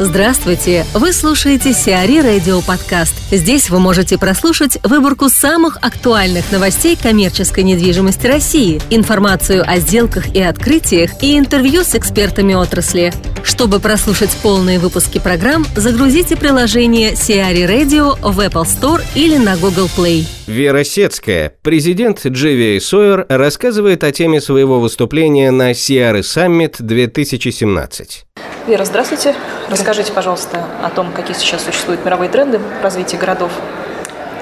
Здравствуйте! Вы слушаете Сиари Радио Подкаст. Здесь вы можете прослушать выборку самых актуальных новостей коммерческой недвижимости России, информацию о сделках и открытиях и интервью с экспертами отрасли. Чтобы прослушать полные выпуски программ, загрузите приложение Сиари Radio в Apple Store или на Google Play. Вера Сецкая, президент GVA Sawyer, рассказывает о теме своего выступления на Сиары Summit 2017. Вера, здравствуйте. Расскажите, пожалуйста, о том, какие сейчас существуют мировые тренды развития городов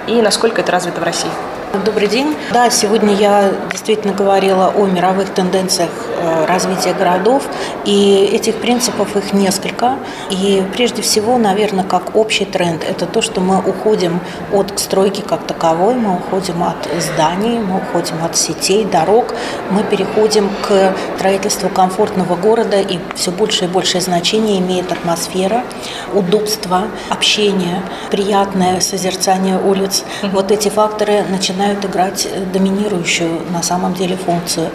и насколько это развито в России. Добрый день. Да, сегодня я действительно говорила о мировых тенденциях э, развития городов, и этих принципов их несколько. И прежде всего, наверное, как общий тренд, это то, что мы уходим от стройки как таковой, мы уходим от зданий, мы уходим от сетей, дорог, мы переходим к строительству комфортного города, и все больше и большее значение имеет атмосфера, удобство, общение, приятное созерцание улиц. Вот эти факторы начинают начинают играть э, доминирующую на самом деле функцию.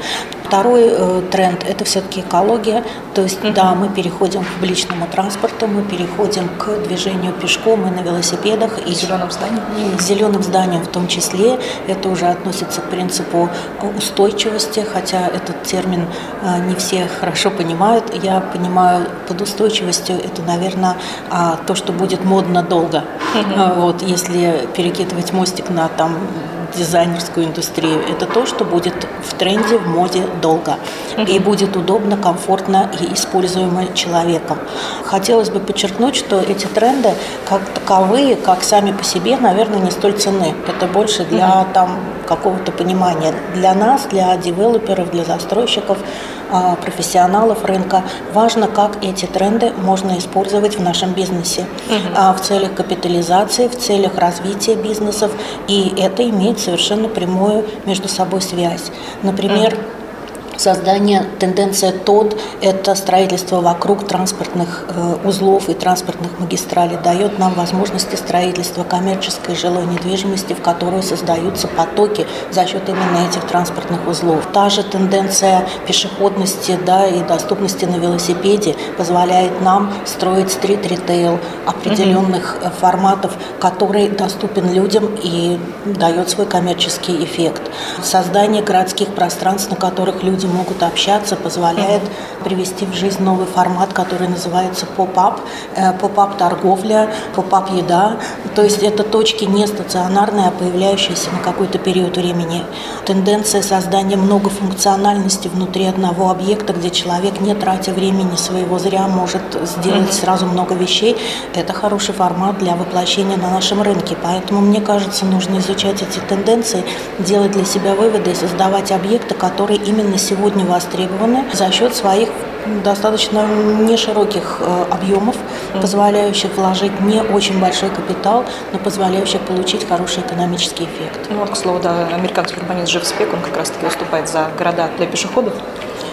Второй э, тренд – это все-таки экология. То есть, mm-hmm. да, мы переходим к публичному транспорту, мы переходим к движению пешком и на велосипедах. И зеленым зданием. И зеленым зданием в том числе. Это уже относится к принципу устойчивости, хотя этот термин э, не все хорошо понимают. Я понимаю под устойчивостью это, наверное, а, то, что будет модно долго. Mm-hmm. Вот, если перекидывать мостик на там дизайнерскую индустрию. Это то, что будет в тренде, в моде долго. И будет удобно, комфортно и используемо человеком. Хотелось бы подчеркнуть, что эти тренды, как таковые, как сами по себе, наверное, не столь ценны. Это больше для там, какого-то понимания. Для нас, для девелоперов, для застройщиков, профессионалов рынка важно, как эти тренды можно использовать в нашем бизнесе угу. в целях капитализации, в целях развития бизнесов. И это имеет совершенно прямую между собой связь. Например, угу создание, тенденция ТОД – это строительство вокруг транспортных э, узлов и транспортных магистралей, дает нам возможности строительства коммерческой жилой недвижимости, в которой создаются потоки за счет именно этих транспортных узлов. Та же тенденция пешеходности да, и доступности на велосипеде позволяет нам строить стрит-ритейл определенных mm-hmm. форматов, который доступен людям и дает свой коммерческий эффект. Создание городских пространств, на которых люди люди могут общаться, позволяет привести в жизнь новый формат, который называется pop-up, э, pop-up торговля, pop-up еда. То есть это точки не стационарные, а появляющиеся на какой-то период времени. Тенденция создания многофункциональности внутри одного объекта, где человек, не тратя времени своего зря, может сделать сразу много вещей. Это хороший формат для воплощения на нашем рынке. Поэтому, мне кажется, нужно изучать эти тенденции, делать для себя выводы и создавать объекты, которые именно сегодня сегодня востребованы за счет своих достаточно нешироких э, объемов, позволяющих вложить не очень большой капитал, но позволяющих получить хороший экономический эффект. Ну вот, к слову, да, американский урбанист Джефф Спек, он как раз-таки выступает за города для пешеходов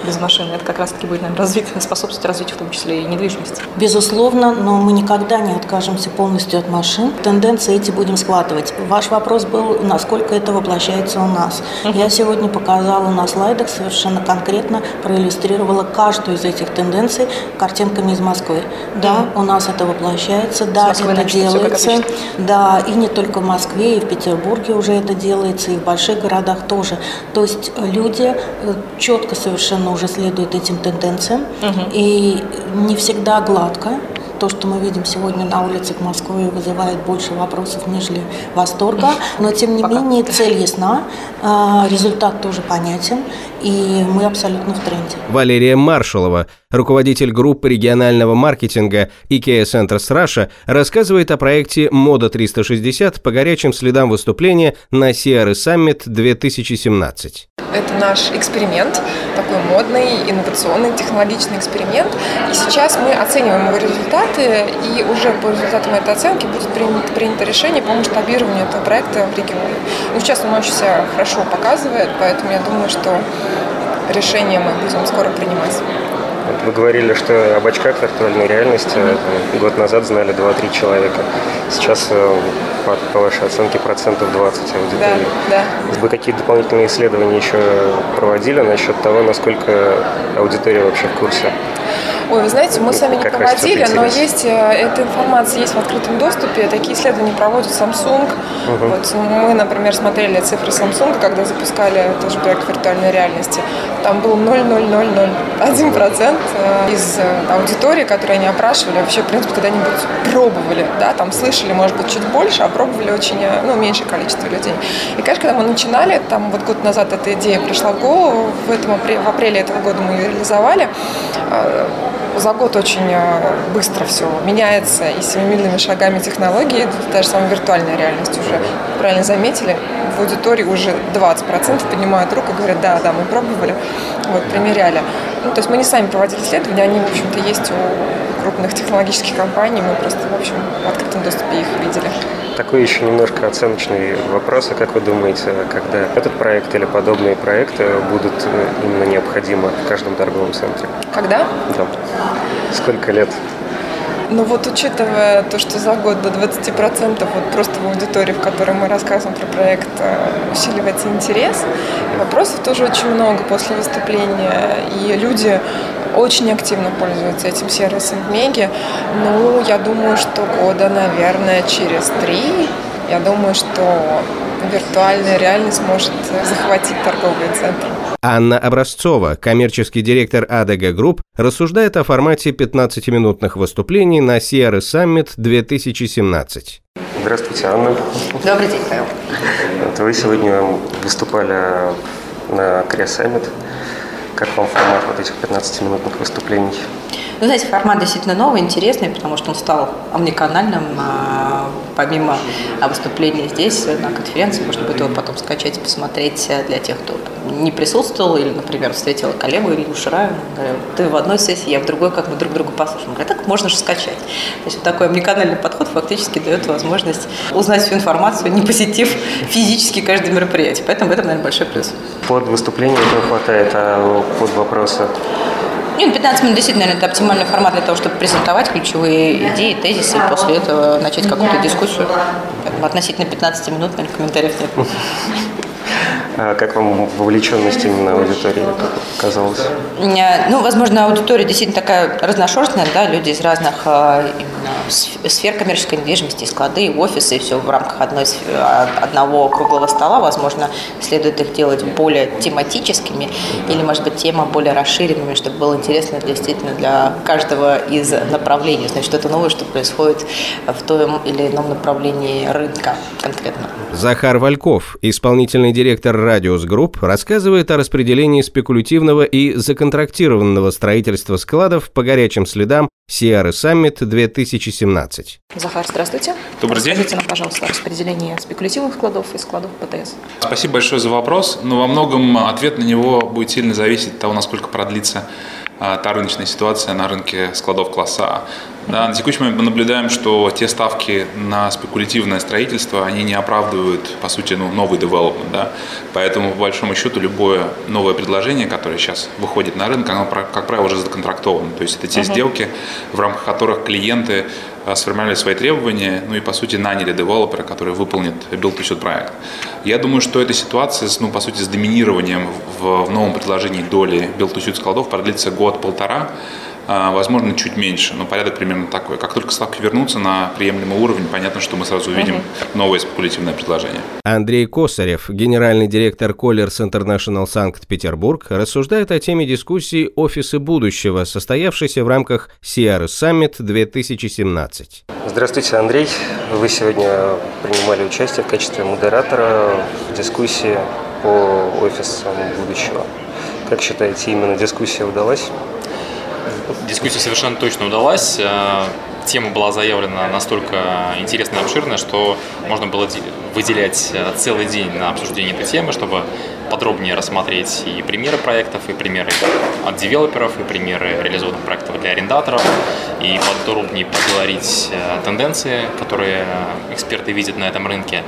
без машины. Это как раз-таки будет, наверное, развить, способствовать развитию в том числе и недвижимости. Безусловно, но мы никогда не откажемся полностью от машин. Тенденции эти будем схватывать. Ваш вопрос был, насколько это воплощается у нас. Uh-huh. Я сегодня показала на слайдах совершенно конкретно, проиллюстрировала каждую из этих тенденций картинками из Москвы. Да, uh-huh. у нас это воплощается, да, это делается. Да, и не только в Москве, и в Петербурге уже это делается, и в больших городах тоже. То есть люди э, четко совершенно уже следует этим тенденциям. Угу. И не всегда гладко. То, что мы видим сегодня на улицах Москвы, вызывает больше вопросов, нежели восторга. Но, тем не Пока. менее, цель ясна, а, результат тоже понятен, и мы абсолютно в тренде. Валерия Маршалова, руководитель группы регионального маркетинга IKEA Centers Russia, рассказывает о проекте «Мода 360» по горячим следам выступления на CRE Summit 2017. Это наш эксперимент, такой модный, инновационный, технологичный эксперимент. И сейчас мы оцениваем его результаты, и уже по результатам этой оценки будет принято, принято решение по масштабированию этого проекта в регионе. Ну, сейчас он очень себя хорошо показывает, поэтому я думаю, что решение мы будем скоро принимать. Вы говорили, что об очках виртуальной реальности mm-hmm. год назад знали 2-3 человека. Сейчас, э, по, по вашей оценке, процентов 20 аудитории. Да, да. Вы какие дополнительные исследования еще проводили насчет того, насколько аудитория вообще в курсе? Ой, вы знаете, мы сами не проводили, но есть э, эта информация есть в открытом доступе. Такие исследования проводит Samsung. Угу. Вот мы, например, смотрели цифры Samsung, когда запускали тоже проект виртуальной реальности. Там был 0,0001% э, из э, аудитории, которую они опрашивали, вообще, в принципе, когда-нибудь пробовали, да, там слышали, может быть, чуть больше, а пробовали очень, ну, меньшее количество людей. И, конечно, когда мы начинали, там вот год назад эта идея пришла в голову, в, этом, в апреле этого года мы ее реализовали, за год очень э, быстро все меняется, и семимильными шагами технологии, даже самая виртуальная реальность уже, правильно заметили, в аудитории уже 20% поднимают руку и говорят, да, да, мы пробовали, вот, примеряли. Ну, то есть мы не сами проводили исследования, они, в общем-то, есть у крупных технологических компаний, мы просто, в общем, в открытом доступе их видели. Такой еще немножко оценочный вопрос. А как вы думаете, когда этот проект или подобные проекты будут э, именно необходимы в каждом торговом центре? Когда? Да. Сколько лет? Ну вот учитывая то, что за год до 20% вот просто в аудитории, в которой мы рассказываем про проект, э, усиливается интерес, вопросов тоже очень много после выступления, и люди очень активно пользуются этим сервисом в Меге. Ну, я думаю, что года, наверное, через три, я думаю, что виртуальная реальность может захватить торговые центры. Анна Образцова, коммерческий директор ADG Group, рассуждает о формате 15-минутных выступлений на CRE Summit 2017. Здравствуйте, Анна. Добрый день, Павел. Вы сегодня выступали на Крес Summit. Как вам формат вот этих 15-минутных выступлений? Ну, знаете, формат действительно новый, интересный, потому что он стал омниканальным. А, помимо выступления здесь, на конференции, можно будет его потом скачать и посмотреть для тех, кто не присутствовал или, например, встретила коллегу или Шура. Ты в одной сессии, я в другой, как мы друг друга послушаем. Говорят, так можно же скачать. То есть вот такой омниканальный подход фактически дает возможность узнать всю информацию, не посетив физически каждое мероприятие. Поэтому в этом, наверное, большой плюс. Под выступление этого хватает, а под вопросы нет, 15 минут действительно, наверное, это оптимальный формат для того, чтобы презентовать ключевые идеи, тезисы, и после этого начать какую-то дискуссию. Поэтому относительно 15 минут, наверное, комментариев нет. А как вам вовлеченность именно аудитории казалось? Ну, возможно, аудитория действительно такая разношерстная, да, люди из разных а, сфер коммерческой недвижимости, склады, офисы, и все в рамках одной, а, одного круглого стола. Возможно, следует их делать более тематическими или, может быть, тема более расширенными, чтобы было интересно действительно для каждого из направлений, значит, что-то новое, что происходит в том или ином направлении рынка конкретно. Захар Вальков, исполнительный директор Radius Group рассказывает о распределении спекулятивного и законтрактированного строительства складов по горячим следам CRE Summit 2017. Захар, здравствуйте. Добрый день. Расскажите нам, пожалуйста, о распределении спекулятивных складов и складов ПТС. Спасибо большое за вопрос, но во многом ответ на него будет сильно зависеть от того, насколько продлится та рыночная ситуация на рынке складов класса А. Да, на текущий момент мы наблюдаем, что те ставки на спекулятивное строительство, они не оправдывают, по сути, ну, новый девелопмент. Да? Поэтому, по большому счету, любое новое предложение, которое сейчас выходит на рынок, оно, как правило, уже законтрактовано. То есть это те uh-huh. сделки, в рамках которых клиенты а, сформировали свои требования, ну и, по сути, наняли девелопера, который выполнит build-to-suit проект. Я думаю, что эта ситуация, ну, по сути, с доминированием в, в новом предложении доли build-to-suit складов продлится год-полтора, возможно, чуть меньше, но порядок примерно такой. Как только ставки вернутся на приемлемый уровень, понятно, что мы сразу увидим новое спекулятивное предложение. Андрей Косарев, генеральный директор Colliers International Санкт-Петербург, рассуждает о теме дискуссии «Офисы будущего», состоявшейся в рамках CR Summit 2017. Здравствуйте, Андрей. Вы сегодня принимали участие в качестве модератора в дискуссии по офисам будущего. Как считаете, именно дискуссия удалась? Дискуссия совершенно точно удалась. Э, тема была заявлена настолько интересная и обширная, что можно было выделять э, целый день на обсуждение этой темы, чтобы подробнее рассмотреть и примеры проектов, и примеры от девелоперов, и примеры реализованных проектов для арендаторов, и подробнее поговорить э, тенденции, которые эксперты видят на этом рынке.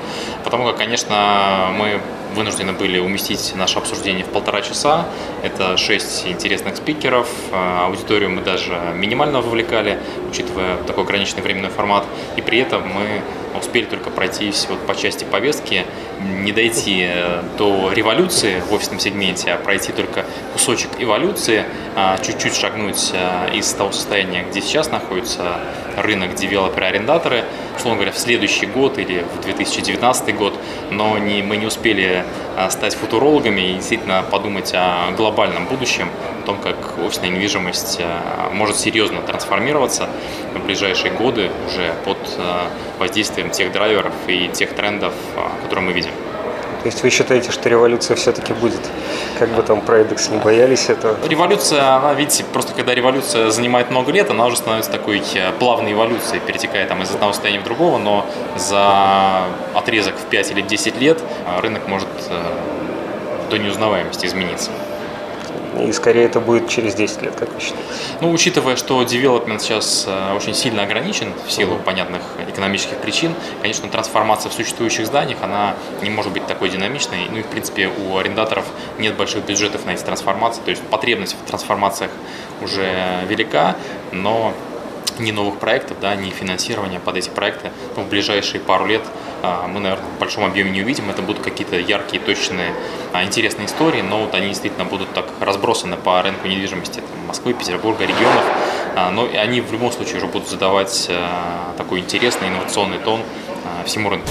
Потому как, конечно, мы вынуждены были уместить наше обсуждение в полтора часа. Это шесть интересных спикеров. А, аудиторию мы даже минимально вовлекали, учитывая такой ограниченный временной формат. И при этом мы успели только пройти вот по части повестки, не дойти э, до революции в офисном сегменте, а пройти только кусочек эволюции, а, чуть-чуть шагнуть э, из того состояния, где сейчас находится рынок девелоперы-арендаторы, условно говоря, в следующий год или в 2019 год, но не, мы не успели э, стать футурологами и действительно подумать о глобальном будущем, о том, как офисная недвижимость может серьезно трансформироваться в ближайшие годы уже под воздействием тех драйверов и тех трендов, которые мы видим. Есть вы считаете, что революция все-таки будет? Как бы там про Эдекс не боялись этого? Революция, она, видите, просто когда революция занимает много лет, она уже становится такой э, плавной эволюцией, перетекая там из одного состояния в другого, но за отрезок в 5 или 10 лет э, рынок может э, до неузнаваемости измениться. И скорее это будет через 10 лет, как вы считаете? Ну, учитывая, что девелопмент сейчас э, очень сильно ограничен в силу uh-huh. понятных экономических причин, конечно, трансформация в существующих зданиях, она не может быть такой динамичной. Ну и, в принципе, у арендаторов нет больших бюджетов на эти трансформации. То есть потребность в трансформациях уже велика, но ни новых проектов, да, ни финансирования под эти проекты ну, в ближайшие пару лет мы, наверное, в большом объеме не увидим. Это будут какие-то яркие, точные, а, интересные истории, но вот они действительно будут так разбросаны по рынку недвижимости там, Москвы, Петербурга, регионов. А, но они в любом случае уже будут задавать такой интересный инновационный тон всему рынку.